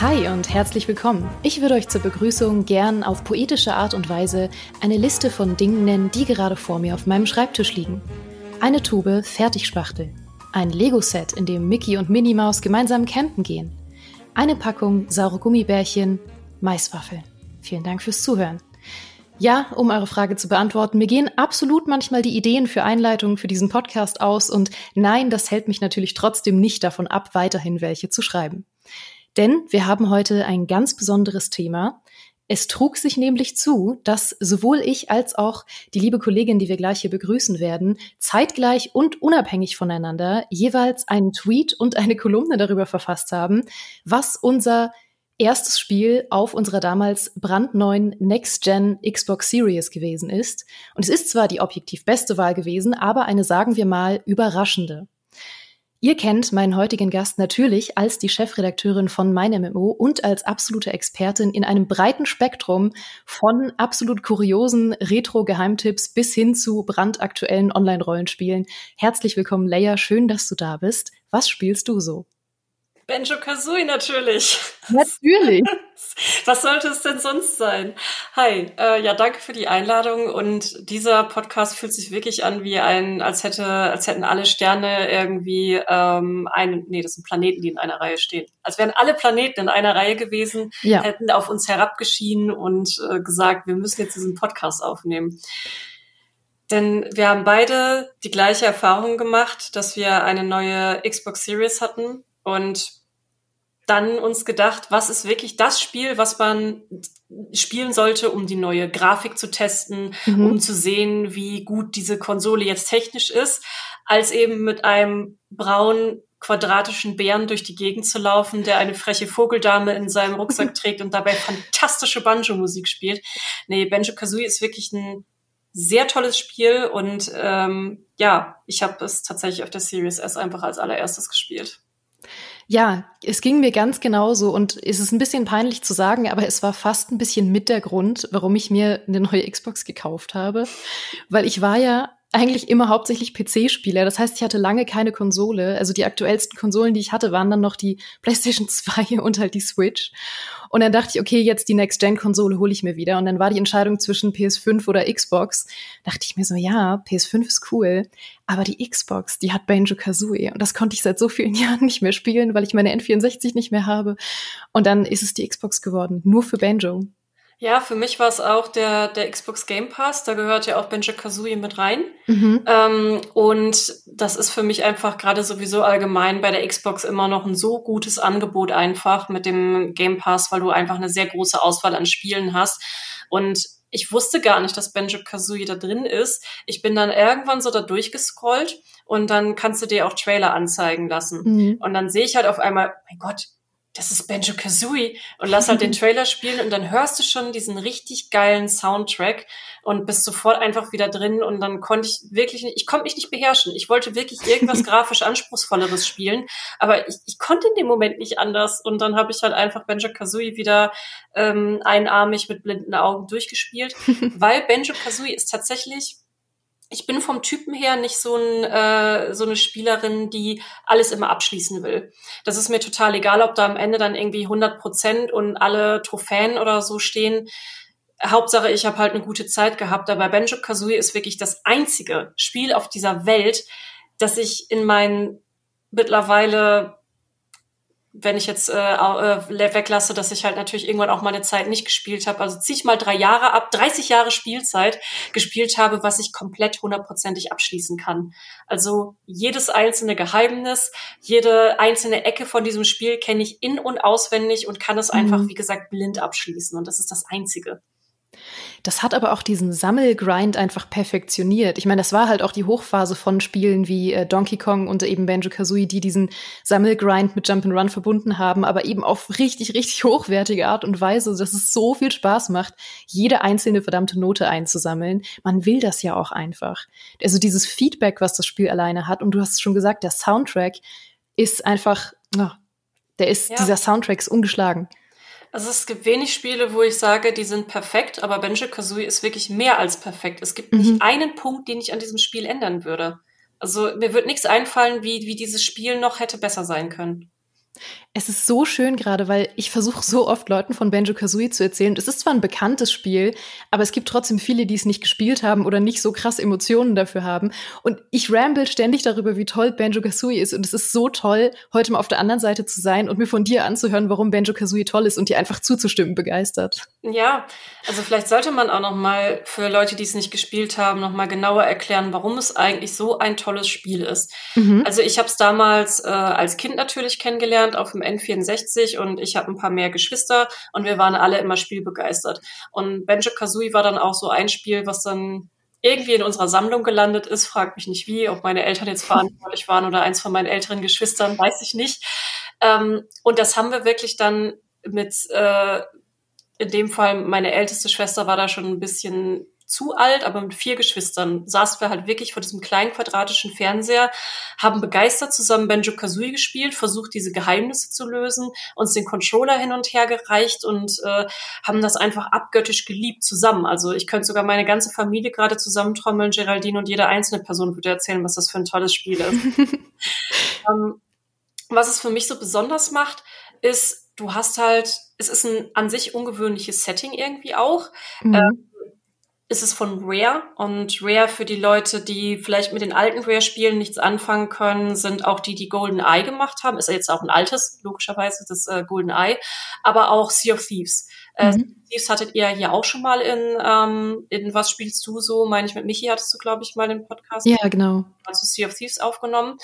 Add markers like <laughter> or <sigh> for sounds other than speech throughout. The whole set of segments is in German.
Hi und herzlich willkommen. Ich würde euch zur Begrüßung gern auf poetische Art und Weise eine Liste von Dingen nennen, die gerade vor mir auf meinem Schreibtisch liegen. Eine Tube Fertigspachtel. Ein Lego-Set, in dem Mickey und Minnie Maus gemeinsam campen gehen. Eine Packung saure Gummibärchen, Maiswaffeln. Vielen Dank fürs Zuhören. Ja, um eure Frage zu beantworten, mir gehen absolut manchmal die Ideen für Einleitungen für diesen Podcast aus und nein, das hält mich natürlich trotzdem nicht davon ab, weiterhin welche zu schreiben. Denn wir haben heute ein ganz besonderes Thema. Es trug sich nämlich zu, dass sowohl ich als auch die liebe Kollegin, die wir gleich hier begrüßen werden, zeitgleich und unabhängig voneinander jeweils einen Tweet und eine Kolumne darüber verfasst haben, was unser erstes Spiel auf unserer damals brandneuen Next-Gen Xbox Series gewesen ist. Und es ist zwar die objektiv beste Wahl gewesen, aber eine, sagen wir mal, überraschende. Ihr kennt meinen heutigen Gast natürlich als die Chefredakteurin von MeinMMO und als absolute Expertin in einem breiten Spektrum von absolut kuriosen Retro-Geheimtipps bis hin zu brandaktuellen Online-Rollenspielen. Herzlich willkommen, Leia. Schön, dass du da bist. Was spielst du so? Benjo Kazooie natürlich. Natürlich. <laughs> Was sollte es denn sonst sein? Hi, äh, ja, danke für die Einladung und dieser Podcast fühlt sich wirklich an wie ein, als hätte, als hätten alle Sterne irgendwie ähm, ein, nee, das sind Planeten, die in einer Reihe stehen. Als wären alle Planeten in einer Reihe gewesen, ja. hätten auf uns herabgeschienen und äh, gesagt, wir müssen jetzt diesen Podcast aufnehmen. Denn wir haben beide die gleiche Erfahrung gemacht, dass wir eine neue Xbox Series hatten und dann uns gedacht, was ist wirklich das Spiel, was man spielen sollte, um die neue Grafik zu testen, mhm. um zu sehen, wie gut diese Konsole jetzt technisch ist, als eben mit einem braunen quadratischen Bären durch die Gegend zu laufen, der eine freche Vogeldame in seinem Rucksack <laughs> trägt und dabei fantastische Banjo-Musik spielt. Nee, Banjo Kazooie ist wirklich ein sehr tolles Spiel und ähm, ja, ich habe es tatsächlich auf der Series S einfach als allererstes gespielt. Ja, es ging mir ganz genauso und es ist ein bisschen peinlich zu sagen, aber es war fast ein bisschen mit der Grund, warum ich mir eine neue Xbox gekauft habe, weil ich war ja eigentlich immer hauptsächlich PC-Spieler. Das heißt, ich hatte lange keine Konsole. Also die aktuellsten Konsolen, die ich hatte, waren dann noch die <laughs> PlayStation 2 und halt die Switch. Und dann dachte ich, okay, jetzt die Next-Gen-Konsole hole ich mir wieder. Und dann war die Entscheidung zwischen PS5 oder Xbox. Dachte ich mir so, ja, PS5 ist cool, aber die Xbox, die hat Banjo-Kazooie. Und das konnte ich seit so vielen <laughs> Jahren nicht mehr spielen, weil ich meine N64 nicht mehr habe. Und dann ist es die Xbox geworden, nur für Banjo. Ja, für mich war es auch der, der Xbox Game Pass. Da gehört ja auch Benjo Kazooie mit rein. Mhm. Ähm, und das ist für mich einfach gerade sowieso allgemein bei der Xbox immer noch ein so gutes Angebot einfach mit dem Game Pass, weil du einfach eine sehr große Auswahl an Spielen hast. Und ich wusste gar nicht, dass Benjo Kazooie da drin ist. Ich bin dann irgendwann so da durchgescrollt und dann kannst du dir auch Trailer anzeigen lassen. Mhm. Und dann sehe ich halt auf einmal, mein Gott, das ist Benjo Kazooie und lass halt den Trailer spielen und dann hörst du schon diesen richtig geilen Soundtrack und bist sofort einfach wieder drin und dann konnte ich wirklich nicht, ich konnte mich nicht beherrschen. Ich wollte wirklich irgendwas <laughs> grafisch anspruchsvolleres spielen, aber ich, ich konnte in dem Moment nicht anders und dann habe ich halt einfach Benjo Kazooie wieder ähm, einarmig mit blinden Augen durchgespielt, <laughs> weil Benjo Kazooie ist tatsächlich ich bin vom Typen her nicht so, ein, äh, so eine Spielerin, die alles immer abschließen will. Das ist mir total egal, ob da am Ende dann irgendwie 100 Prozent und alle Trophäen oder so stehen. Hauptsache, ich habe halt eine gute Zeit gehabt. Aber Benjo Kazooie ist wirklich das einzige Spiel auf dieser Welt, das ich in meinen mittlerweile wenn ich jetzt äh, äh, weglasse, dass ich halt natürlich irgendwann auch mal eine Zeit nicht gespielt habe. Also ziehe ich mal drei Jahre ab, 30 Jahre Spielzeit gespielt habe, was ich komplett hundertprozentig abschließen kann. Also jedes einzelne Geheimnis, jede einzelne Ecke von diesem Spiel kenne ich in- und auswendig und kann es einfach, mhm. wie gesagt, blind abschließen. Und das ist das Einzige. Das hat aber auch diesen Sammelgrind einfach perfektioniert. Ich meine, das war halt auch die Hochphase von Spielen wie äh, Donkey Kong und eben Banjo-Kazooie, die diesen Sammelgrind mit Jump'n'Run verbunden haben, aber eben auf richtig, richtig <laughs> hochwertige Art und Weise, dass es so viel Spaß macht, jede einzelne verdammte Note einzusammeln. Man will das ja auch einfach. Also dieses Feedback, was das Spiel alleine hat, und du hast es schon gesagt, der Soundtrack ist einfach, oh, der ist, ja. dieser Soundtrack ist ungeschlagen. Also es gibt wenig Spiele, wo ich sage, die sind perfekt, aber Benjo Kazooie ist wirklich mehr als perfekt. Es gibt mhm. nicht einen Punkt, den ich an diesem Spiel ändern würde. Also mir wird nichts einfallen, wie, wie dieses Spiel noch hätte besser sein können. Es ist so schön gerade, weil ich versuche so oft Leuten von Banjo Kazooie zu erzählen. Es ist zwar ein bekanntes Spiel, aber es gibt trotzdem viele, die es nicht gespielt haben oder nicht so krass Emotionen dafür haben. Und ich ramble ständig darüber, wie toll Banjo Kazooie ist. Und es ist so toll, heute mal auf der anderen Seite zu sein und mir von dir anzuhören, warum Banjo Kazooie toll ist und dir einfach zuzustimmen begeistert. Ja, also vielleicht sollte man auch noch mal für Leute, die es nicht gespielt haben, noch mal genauer erklären, warum es eigentlich so ein tolles Spiel ist. Mhm. Also ich habe es damals äh, als Kind natürlich kennengelernt auf dem dem N64 und ich habe ein paar mehr Geschwister und wir waren alle immer spielbegeistert. Und Benjo Kazooie war dann auch so ein Spiel, was dann irgendwie in unserer Sammlung gelandet ist. Fragt mich nicht wie, ob meine Eltern jetzt verantwortlich waren oder eins von meinen älteren Geschwistern, weiß ich nicht. Ähm, und das haben wir wirklich dann mit, äh, in dem Fall, meine älteste Schwester war da schon ein bisschen zu alt, aber mit vier Geschwistern saßen wir halt wirklich vor diesem kleinen quadratischen Fernseher, haben begeistert zusammen Benjo Kazooie gespielt, versucht diese Geheimnisse zu lösen, uns den Controller hin und her gereicht und äh, haben das einfach abgöttisch geliebt zusammen. Also ich könnte sogar meine ganze Familie gerade zusammentrommeln, Geraldine und jede einzelne Person würde erzählen, was das für ein tolles Spiel ist. <laughs> ähm, was es für mich so besonders macht, ist, du hast halt, es ist ein an sich ungewöhnliches Setting irgendwie auch. Mhm. Ähm, ist es von Rare und Rare für die Leute, die vielleicht mit den alten Rare-Spielen nichts anfangen können, sind auch die, die Golden Eye gemacht haben. Ist ja jetzt auch ein altes, logischerweise, das äh, Golden Eye, aber auch Sea of Thieves. Äh, mhm. Thieves hattet ihr hier auch schon mal in, ähm, in Was spielst du so? Meine ich, mit Michi hattest du, glaube ich, mal den Podcast. Ja, genau. Also Sea of Thieves aufgenommen.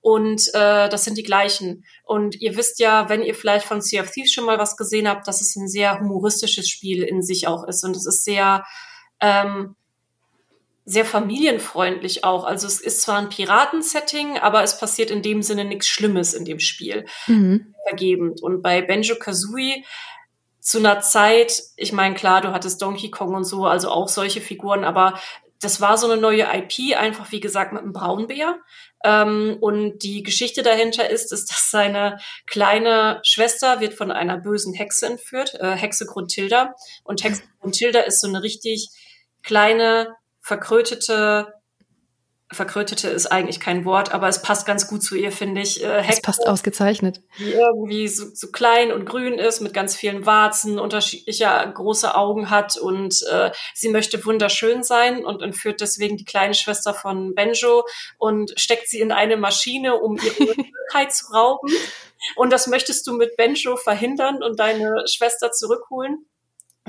Und äh, das sind die gleichen. Und ihr wisst ja, wenn ihr vielleicht von Sea of Thieves schon mal was gesehen habt, dass es ein sehr humoristisches Spiel in sich auch ist. Und es ist sehr ähm, sehr familienfreundlich auch. Also es ist zwar ein Piratensetting, aber es passiert in dem Sinne nichts Schlimmes in dem Spiel. Mhm. Vergebend. Und bei Benjo Kazooie zu einer Zeit, ich meine, klar, du hattest Donkey Kong und so, also auch solche Figuren, aber das war so eine neue IP, einfach wie gesagt mit einem Braunbär. Ähm, und die Geschichte dahinter ist, ist, dass seine kleine Schwester wird von einer bösen Hexe entführt, äh, Hexe Grundtilda. Und Hexe Grundtilda ist so eine richtig kleine, verkrötete, verkrötete ist eigentlich kein Wort, aber es passt ganz gut zu ihr, finde ich. Äh, es passt ausgezeichnet. Die irgendwie so, so klein und grün ist, mit ganz vielen Warzen, unterschiedlicher große Augen hat und äh, sie möchte wunderschön sein und entführt deswegen die kleine Schwester von Benjo und steckt sie in eine Maschine, um ihre <laughs> Schönheit zu rauben. Und das möchtest du mit Benjo verhindern und deine Schwester zurückholen.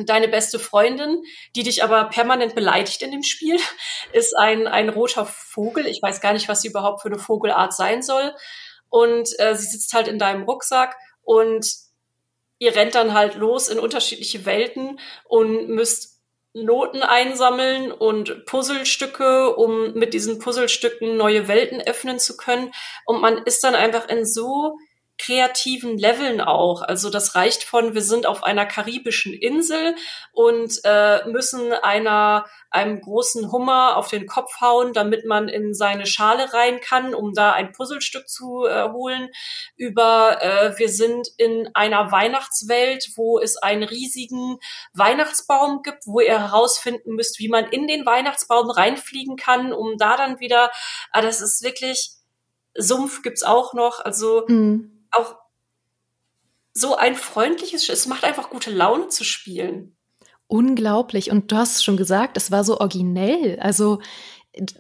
Deine beste Freundin, die dich aber permanent beleidigt in dem Spiel, <laughs> ist ein, ein roter Vogel. Ich weiß gar nicht, was sie überhaupt für eine Vogelart sein soll. Und äh, sie sitzt halt in deinem Rucksack und ihr rennt dann halt los in unterschiedliche Welten und müsst Noten einsammeln und Puzzlestücke, um mit diesen Puzzlestücken neue Welten öffnen zu können. Und man ist dann einfach in so kreativen Leveln auch. Also das reicht von, wir sind auf einer karibischen Insel und äh, müssen einer einem großen Hummer auf den Kopf hauen, damit man in seine Schale rein kann, um da ein Puzzlestück zu äh, holen. Über äh, wir sind in einer Weihnachtswelt, wo es einen riesigen Weihnachtsbaum gibt, wo ihr herausfinden müsst, wie man in den Weihnachtsbaum reinfliegen kann, um da dann wieder. Ah, das ist wirklich Sumpf gibt's auch noch. Also mhm auch so ein freundliches, es macht einfach gute Laune zu spielen. Unglaublich. Und du hast schon gesagt, es war so originell. Also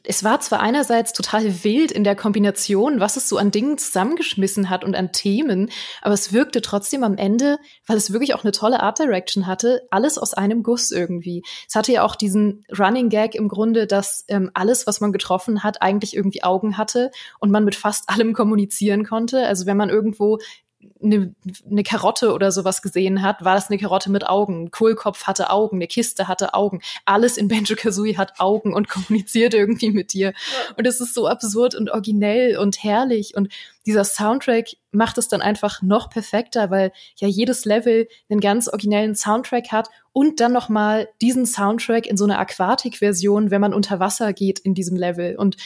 es war zwar einerseits total wild in der Kombination, was es so an Dingen zusammengeschmissen hat und an Themen, aber es wirkte trotzdem am Ende, weil es wirklich auch eine tolle Art Direction hatte, alles aus einem Guss irgendwie. Es hatte ja auch diesen Running Gag im Grunde, dass ähm, alles, was man getroffen hat, eigentlich irgendwie Augen hatte und man mit fast allem kommunizieren konnte. Also wenn man irgendwo eine, eine Karotte oder sowas gesehen hat, war das eine Karotte mit Augen. Ein Kohlkopf hatte Augen, eine Kiste hatte Augen. Alles in Benjo Kazooie hat Augen und <laughs> kommuniziert irgendwie mit dir. Ja. Und es ist so absurd und originell und herrlich. Und dieser Soundtrack macht es dann einfach noch perfekter, weil ja jedes Level einen ganz originellen Soundtrack hat und dann noch mal diesen Soundtrack in so einer Aquatik-Version, wenn man unter Wasser geht in diesem Level. Und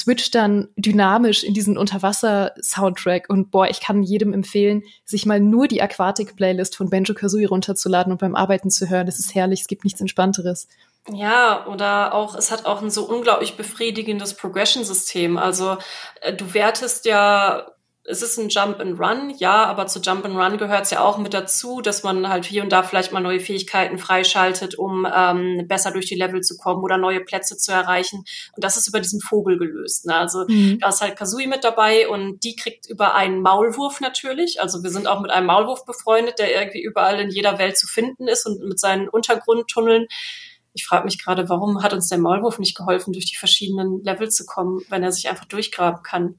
switcht dann dynamisch in diesen Unterwasser-Soundtrack. Und boah, ich kann jedem empfehlen, sich mal nur die Aquatic-Playlist von Benjo Kazooie runterzuladen und beim Arbeiten zu hören. Das ist herrlich, es gibt nichts Entspannteres. Ja, oder auch, es hat auch ein so unglaublich befriedigendes Progression-System. Also äh, du wertest ja es ist ein Jump and Run, ja, aber zu Jump and Run gehört es ja auch mit dazu, dass man halt hier und da vielleicht mal neue Fähigkeiten freischaltet, um ähm, besser durch die Level zu kommen oder neue Plätze zu erreichen. Und das ist über diesen Vogel gelöst. Ne? Also mhm. da ist halt Kazui mit dabei und die kriegt über einen Maulwurf natürlich. Also wir sind auch mit einem Maulwurf befreundet, der irgendwie überall in jeder Welt zu finden ist und mit seinen Untergrundtunneln ich frage mich gerade, warum hat uns der Maulwurf nicht geholfen, durch die verschiedenen Level zu kommen, wenn er sich einfach durchgraben kann?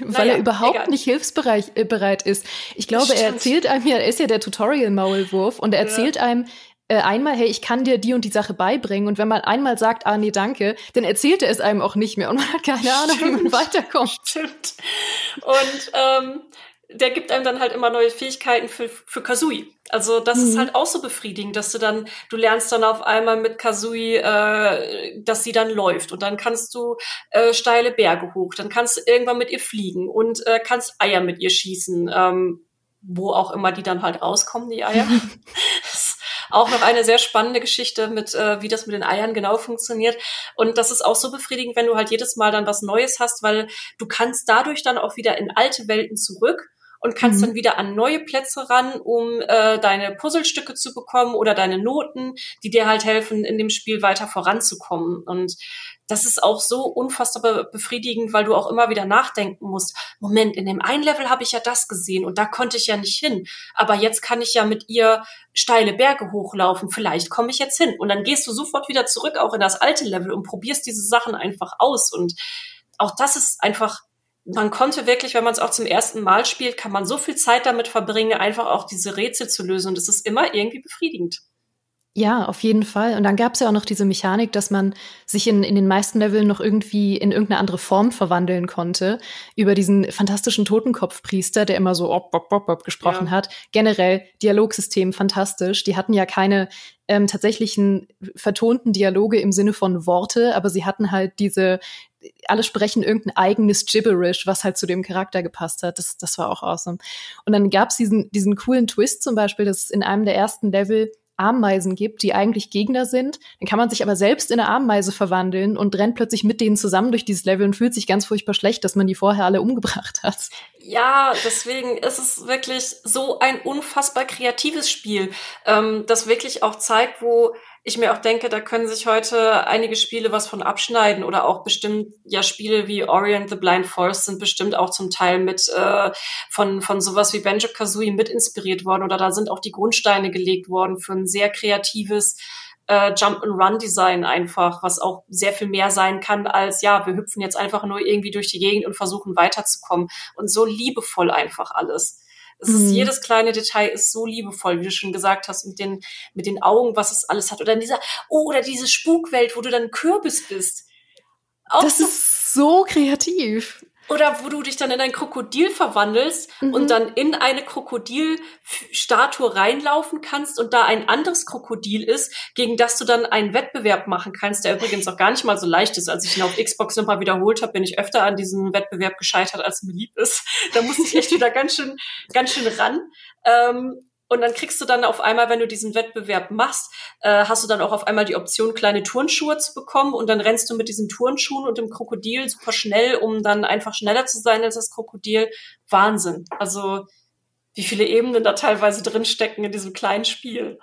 Weil naja, er überhaupt egal. nicht hilfsbereit äh, ist. Ich glaube, er erzählt einem ja, er ist ja der Tutorial-Maulwurf und er erzählt ja. einem, äh, einmal, hey, ich kann dir die und die Sache beibringen. Und wenn man einmal sagt, ah nee, danke, dann erzählt er es einem auch nicht mehr und man hat keine Ahnung, wie man weiterkommt. Stimmt. Und ähm, der gibt einem dann halt immer neue Fähigkeiten für, für Kazui. Also das mhm. ist halt auch so befriedigend, dass du dann, du lernst dann auf einmal mit Kazui, äh, dass sie dann läuft und dann kannst du äh, steile Berge hoch, dann kannst du irgendwann mit ihr fliegen und äh, kannst Eier mit ihr schießen, ähm, wo auch immer die dann halt rauskommen, die Eier. <laughs> auch noch eine sehr spannende Geschichte mit, äh, wie das mit den Eiern genau funktioniert. Und das ist auch so befriedigend, wenn du halt jedes Mal dann was Neues hast, weil du kannst dadurch dann auch wieder in alte Welten zurück und kannst mhm. dann wieder an neue Plätze ran, um äh, deine Puzzlestücke zu bekommen oder deine Noten, die dir halt helfen, in dem Spiel weiter voranzukommen. Und das ist auch so unfassbar befriedigend, weil du auch immer wieder nachdenken musst. Moment, in dem einen Level habe ich ja das gesehen und da konnte ich ja nicht hin. Aber jetzt kann ich ja mit ihr steile Berge hochlaufen. Vielleicht komme ich jetzt hin. Und dann gehst du sofort wieder zurück auch in das alte Level und probierst diese Sachen einfach aus. Und auch das ist einfach man konnte wirklich, wenn man es auch zum ersten Mal spielt, kann man so viel Zeit damit verbringen, einfach auch diese Rätsel zu lösen. Und es ist immer irgendwie befriedigend. Ja, auf jeden Fall. Und dann gab es ja auch noch diese Mechanik, dass man sich in, in den meisten Leveln noch irgendwie in irgendeine andere Form verwandeln konnte. Über diesen fantastischen Totenkopfpriester, der immer so op, op, op, op gesprochen ja. hat. Generell Dialogsystem fantastisch. Die hatten ja keine ähm, tatsächlichen vertonten Dialoge im Sinne von Worte, aber sie hatten halt diese, alle sprechen irgendein eigenes Gibberish, was halt zu dem Charakter gepasst hat. Das, das war auch awesome. Und dann gab's diesen, diesen coolen Twist zum Beispiel, dass in einem der ersten Level Ameisen gibt, die eigentlich Gegner sind. Dann kann man sich aber selbst in eine Ameise verwandeln und rennt plötzlich mit denen zusammen durch dieses Level und fühlt sich ganz furchtbar schlecht, dass man die vorher alle umgebracht <laughs> hat. Ja, deswegen ist es wirklich so ein unfassbar kreatives Spiel, ähm, das wirklich auch zeigt, wo ich mir auch denke, da können sich heute einige Spiele was von abschneiden oder auch bestimmt ja Spiele wie Orient the Blind Forest sind bestimmt auch zum Teil mit äh, von von sowas wie Banjo Kazooie mit inspiriert worden oder da sind auch die Grundsteine gelegt worden für ein sehr kreatives äh, Jump and Run Design einfach, was auch sehr viel mehr sein kann als ja, wir hüpfen jetzt einfach nur irgendwie durch die Gegend und versuchen weiterzukommen und so liebevoll einfach alles. Es ist, mhm. jedes kleine Detail ist so liebevoll, wie du schon gesagt hast, mit den, mit den Augen, was es alles hat. Oder in dieser, oh, oder diese Spukwelt, wo du dann Kürbis bist. Auch das so, ist so kreativ. Oder wo du dich dann in ein Krokodil verwandelst mhm. und dann in eine Krokodilstatue reinlaufen kannst und da ein anderes Krokodil ist, gegen das du dann einen Wettbewerb machen kannst, der übrigens auch gar nicht mal so leicht ist. Als ich ihn auf Xbox nochmal wiederholt habe, bin ich öfter an diesem Wettbewerb gescheitert, als mir lieb ist. Da musste ich echt wieder ganz schön, ganz schön ran. Ähm, und dann kriegst du dann auf einmal, wenn du diesen Wettbewerb machst, äh, hast du dann auch auf einmal die Option, kleine Turnschuhe zu bekommen. Und dann rennst du mit diesen Turnschuhen und dem Krokodil super schnell, um dann einfach schneller zu sein als das Krokodil. Wahnsinn. Also wie viele Ebenen da teilweise drinstecken in diesem kleinen Spiel.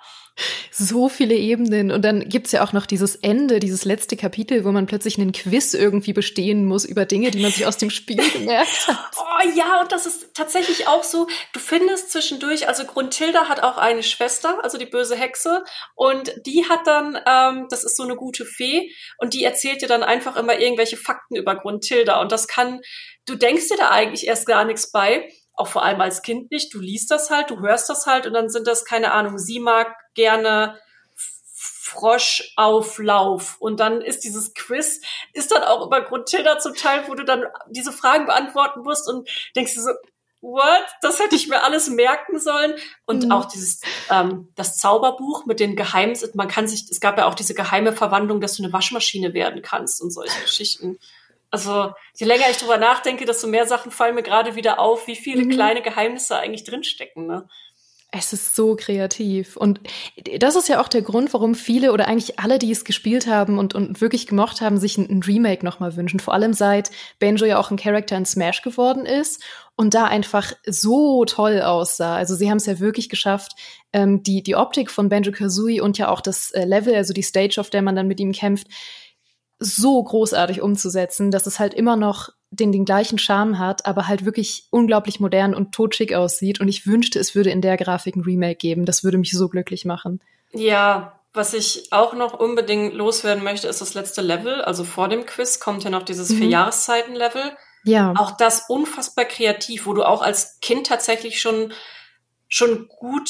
So viele Ebenen. Und dann gibt's ja auch noch dieses Ende, dieses letzte Kapitel, wo man plötzlich einen Quiz irgendwie bestehen muss über Dinge, die man sich aus dem Spiel <laughs> gemerkt hat. Oh ja, und das ist tatsächlich auch so. Du findest zwischendurch, also Grundtilda hat auch eine Schwester, also die böse Hexe. Und die hat dann, ähm, das ist so eine gute Fee, und die erzählt dir dann einfach immer irgendwelche Fakten über Grundtilda. Und das kann, du denkst dir da eigentlich erst gar nichts bei auch vor allem als Kind nicht. Du liest das halt, du hörst das halt und dann sind das, keine Ahnung, sie mag gerne Froschauflauf. Und dann ist dieses Quiz, ist dann auch über Grundtilda zum Teil, wo du dann diese Fragen beantworten musst und denkst dir so, what? Das hätte ich mir alles merken sollen. Und mhm. auch dieses, ähm, das Zauberbuch mit den Geheimen, man kann sich, es gab ja auch diese geheime Verwandlung, dass du eine Waschmaschine werden kannst und solche Geschichten. Also je länger ich drüber nachdenke, desto mehr Sachen fallen mir gerade wieder auf, wie viele mhm. kleine Geheimnisse eigentlich drinstecken. Ne? Es ist so kreativ. Und das ist ja auch der Grund, warum viele oder eigentlich alle, die es gespielt haben und, und wirklich gemocht haben, sich ein, ein Remake nochmal wünschen. Vor allem seit Banjo ja auch ein Charakter in Smash geworden ist und da einfach so toll aussah. Also sie haben es ja wirklich geschafft, ähm, die, die Optik von Banjo Kazooie und ja auch das äh, Level, also die Stage, auf der man dann mit ihm kämpft, so großartig umzusetzen, dass es halt immer noch den, den gleichen Charme hat, aber halt wirklich unglaublich modern und totschick aussieht. Und ich wünschte, es würde in der Grafik ein Remake geben. Das würde mich so glücklich machen. Ja, was ich auch noch unbedingt loswerden möchte, ist das letzte Level. Also vor dem Quiz kommt ja noch dieses mhm. Vier-Jahreszeiten-Level. Ja. Auch das unfassbar kreativ, wo du auch als Kind tatsächlich schon, schon gut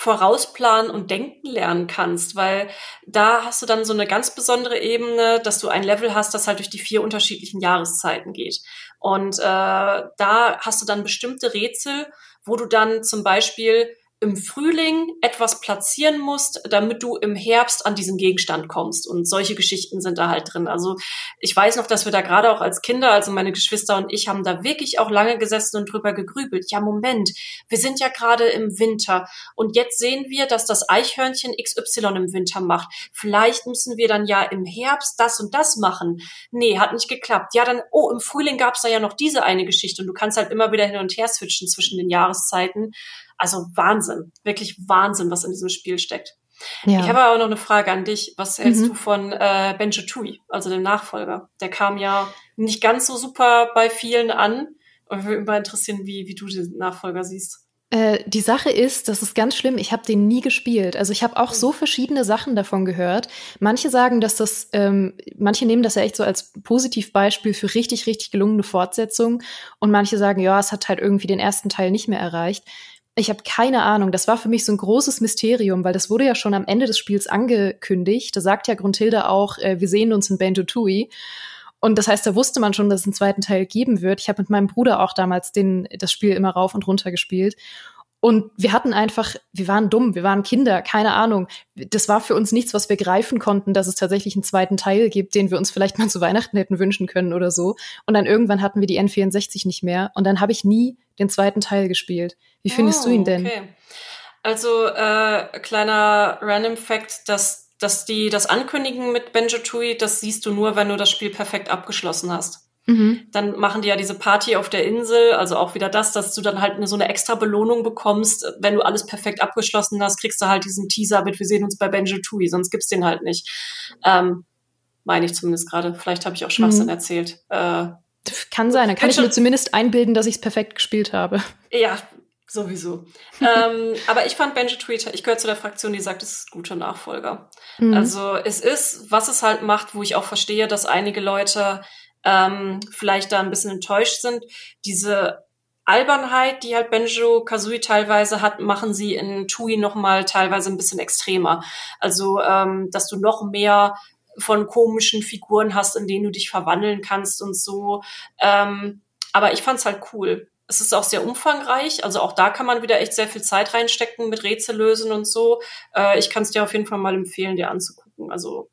vorausplanen und denken lernen kannst, weil da hast du dann so eine ganz besondere Ebene, dass du ein Level hast, das halt durch die vier unterschiedlichen Jahreszeiten geht. Und äh, da hast du dann bestimmte Rätsel, wo du dann zum Beispiel im Frühling etwas platzieren musst, damit du im Herbst an diesen Gegenstand kommst. Und solche Geschichten sind da halt drin. Also ich weiß noch, dass wir da gerade auch als Kinder, also meine Geschwister und ich, haben da wirklich auch lange gesessen und drüber gegrübelt. Ja, Moment, wir sind ja gerade im Winter und jetzt sehen wir, dass das Eichhörnchen XY im Winter macht. Vielleicht müssen wir dann ja im Herbst das und das machen. Nee, hat nicht geklappt. Ja, dann, oh, im Frühling gab's da ja noch diese eine Geschichte und du kannst halt immer wieder hin und her switchen zwischen den Jahreszeiten. Also Wahnsinn, wirklich Wahnsinn, was in diesem Spiel steckt. Ja. Ich habe aber auch noch eine Frage an dich. Was hältst mhm. du von äh, Benjo Tui, also dem Nachfolger? Der kam ja nicht ganz so super bei vielen an. Und würde mich mal interessieren, wie, wie du den Nachfolger siehst. Äh, die Sache ist, das ist ganz schlimm, ich habe den nie gespielt. Also ich habe auch so verschiedene Sachen davon gehört. Manche sagen, dass das, ähm, manche nehmen das ja echt so als Positivbeispiel für richtig, richtig gelungene Fortsetzung. Und manche sagen, ja, es hat halt irgendwie den ersten Teil nicht mehr erreicht. Ich habe keine Ahnung. Das war für mich so ein großes Mysterium, weil das wurde ja schon am Ende des Spiels angekündigt. Da sagt ja Gruntilda auch, äh, wir sehen uns in Banjo Tooie. Und das heißt, da wusste man schon, dass es einen zweiten Teil geben wird. Ich habe mit meinem Bruder auch damals den, das Spiel immer rauf und runter gespielt. Und wir hatten einfach, wir waren dumm, wir waren Kinder, keine Ahnung. Das war für uns nichts, was wir greifen konnten, dass es tatsächlich einen zweiten Teil gibt, den wir uns vielleicht mal zu Weihnachten hätten wünschen können oder so. Und dann irgendwann hatten wir die N64 nicht mehr. Und dann habe ich nie den zweiten Teil gespielt. Wie findest oh, du ihn denn? Okay. Also äh, kleiner Random Fact, dass dass die das ankündigen mit Benjo Tui, das siehst du nur, wenn du das Spiel perfekt abgeschlossen hast. Mhm. Dann machen die ja diese Party auf der Insel, also auch wieder das, dass du dann halt eine, so eine extra Belohnung bekommst. Wenn du alles perfekt abgeschlossen hast, kriegst du halt diesen Teaser mit, wir sehen uns bei Benjo Tui, sonst gibt's den halt nicht. Ähm, meine ich zumindest gerade. Vielleicht habe ich auch Schwachsinn mhm. erzählt. Äh, kann sein, dann kann ich mir zumindest einbilden, dass ich es perfekt gespielt habe. Ja, sowieso. <laughs> ähm, aber ich fand Benji Tweeter, ich gehöre zu der Fraktion, die sagt, es ist ein guter Nachfolger. Mhm. Also es ist, was es halt macht, wo ich auch verstehe, dass einige Leute ähm, vielleicht da ein bisschen enttäuscht sind. Diese Albernheit, die halt Benjo Kazooie teilweise hat, machen sie in Tui noch mal teilweise ein bisschen extremer. Also, ähm, dass du noch mehr von komischen Figuren hast, in denen du dich verwandeln kannst und so. Ähm, aber ich fand's halt cool. Es ist auch sehr umfangreich, also auch da kann man wieder echt sehr viel Zeit reinstecken mit Rätsel lösen und so. Äh, ich kann es dir auf jeden Fall mal empfehlen, dir anzugucken. Also.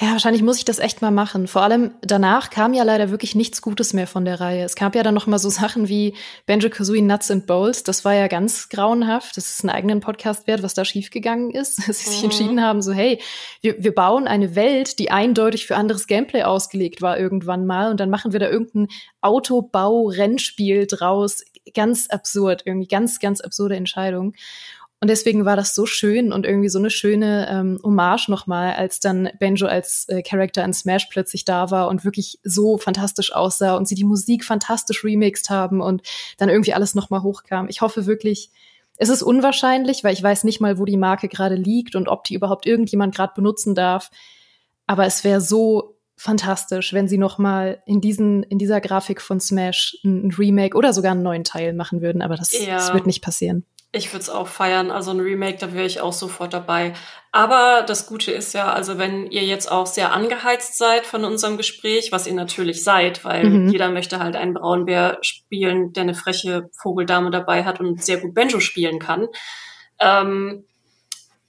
Ja, wahrscheinlich muss ich das echt mal machen. Vor allem danach kam ja leider wirklich nichts Gutes mehr von der Reihe. Es gab ja dann noch mal so <laughs> Sachen wie Benjo Kazooie Nuts and Bolts. Das war ja ganz grauenhaft. Das ist einen eigenen Podcast wert, was da schiefgegangen ist. <laughs> Dass sie sich mhm. entschieden haben, so hey, wir, wir bauen eine Welt, die eindeutig für anderes Gameplay ausgelegt war irgendwann mal und dann machen wir da irgendein Autobau-Rennspiel draus. Ganz absurd, irgendwie ganz, ganz absurde Entscheidung. Und deswegen war das so schön und irgendwie so eine schöne ähm, Hommage nochmal, als dann Benjo als äh, Charakter in Smash plötzlich da war und wirklich so fantastisch aussah und sie die Musik fantastisch remixed haben und dann irgendwie alles nochmal hochkam. Ich hoffe wirklich, es ist unwahrscheinlich, weil ich weiß nicht mal, wo die Marke gerade liegt und ob die überhaupt irgendjemand gerade benutzen darf. Aber es wäre so fantastisch, wenn sie noch mal in diesen in dieser Grafik von Smash ein, Remake oder sogar einen neuen Teil machen würden, aber das, ja. das wird nicht passieren. Ich würde es auch feiern. Also ein Remake, da wäre ich auch sofort dabei. Aber das Gute ist ja, also wenn ihr jetzt auch sehr angeheizt seid von unserem Gespräch, was ihr natürlich seid, weil mhm. jeder möchte halt einen Braunbär spielen, der eine freche Vogeldame dabei hat und sehr gut Benjo spielen kann. Ähm,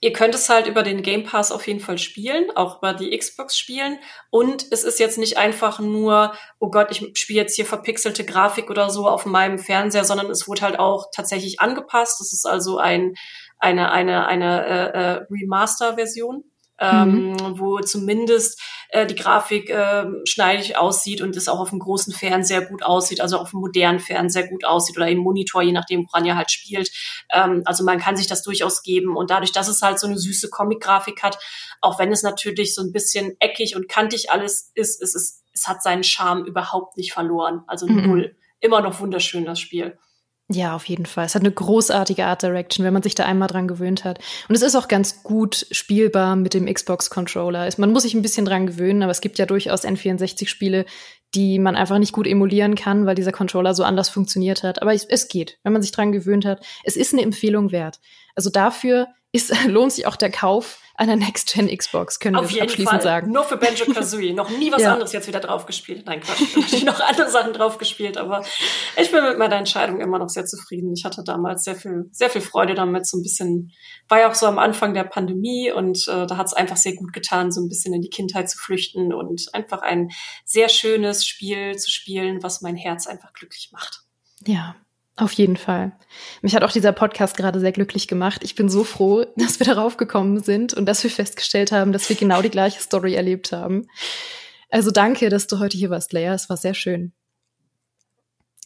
ihr könnt es halt über den Game Pass auf jeden Fall spielen, auch über die Xbox spielen. Und es ist jetzt nicht einfach nur, oh Gott, ich spiele jetzt hier verpixelte Grafik oder so auf meinem Fernseher, sondern es wurde halt auch tatsächlich angepasst. Es ist also ein, eine, eine, eine äh, äh, Remaster-Version ähm, mhm. wo zumindest äh, die Grafik äh, schneidig aussieht und es auch auf dem großen Fernseher gut aussieht, also auf dem modernen Fernseher gut aussieht oder im Monitor, je nachdem, woran ihr halt spielt. Ähm, also man kann sich das durchaus geben und dadurch, dass es halt so eine süße Comic-Grafik hat, auch wenn es natürlich so ein bisschen eckig und kantig alles ist, es ist, es hat seinen Charme überhaupt nicht verloren, also mhm. null. Immer noch wunderschön das Spiel. Ja, auf jeden Fall. Es hat eine großartige Art Direction, wenn man sich da einmal dran gewöhnt hat. Und es ist auch ganz gut spielbar mit dem Xbox-Controller. Man muss sich ein bisschen dran gewöhnen, aber es gibt ja durchaus N64-Spiele, die man einfach nicht gut emulieren kann, weil dieser Controller so anders funktioniert hat. Aber es, geht, wenn man sich dran gewöhnt hat. Es ist eine Empfehlung wert. Also dafür ist, <laughs> lohnt sich auch der Kauf einer Next-Gen Xbox, können Auf wir abschließend Fall. sagen. Nur für Banjo <laughs> Kazooie. noch nie was ja. anderes jetzt wieder drauf gespielt. Nein, Quatsch. Natürlich noch andere Sachen drauf gespielt, aber ich bin mit meiner Entscheidung immer noch sehr zufrieden. Ich hatte damals sehr viel, sehr viel Freude damit. So ein bisschen, war ja auch so am Anfang der Pandemie und äh, da hat es einfach sehr gut getan, so ein bisschen in die Kindheit zu flüchten und einfach ein sehr schönes Spiel zu spielen, was mein Herz einfach glücklich macht. Ja, auf jeden Fall. Mich hat auch dieser Podcast gerade sehr glücklich gemacht. Ich bin so froh, <laughs> dass wir darauf gekommen sind und dass wir festgestellt haben, dass wir genau die gleiche Story erlebt haben. Also danke, dass du heute hier warst, Leia. Es war sehr schön.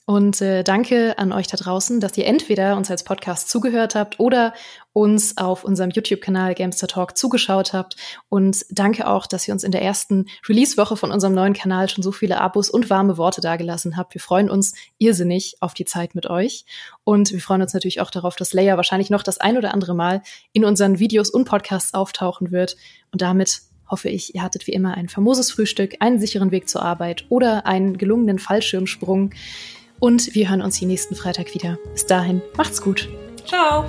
Und äh, danke an euch da draußen, dass ihr entweder uns als Podcast zugehört habt oder uns auf unserem YouTube-Kanal Gamester Talk zugeschaut habt. Und danke auch, dass ihr uns in der ersten Release-Woche von unserem neuen Kanal schon so viele Abos und warme Worte dagelassen habt. Wir freuen uns irrsinnig auf die Zeit mit euch. Und wir freuen uns natürlich auch darauf, dass Leia wahrscheinlich noch das ein oder andere Mal in unseren Videos und Podcasts auftauchen wird. Und damit hoffe ich, ihr hattet wie immer ein famoses Frühstück, einen sicheren Weg zur Arbeit oder einen gelungenen Fallschirmsprung. Und wir hören uns hier nächsten Freitag wieder. Bis dahin, macht's gut. Ciao.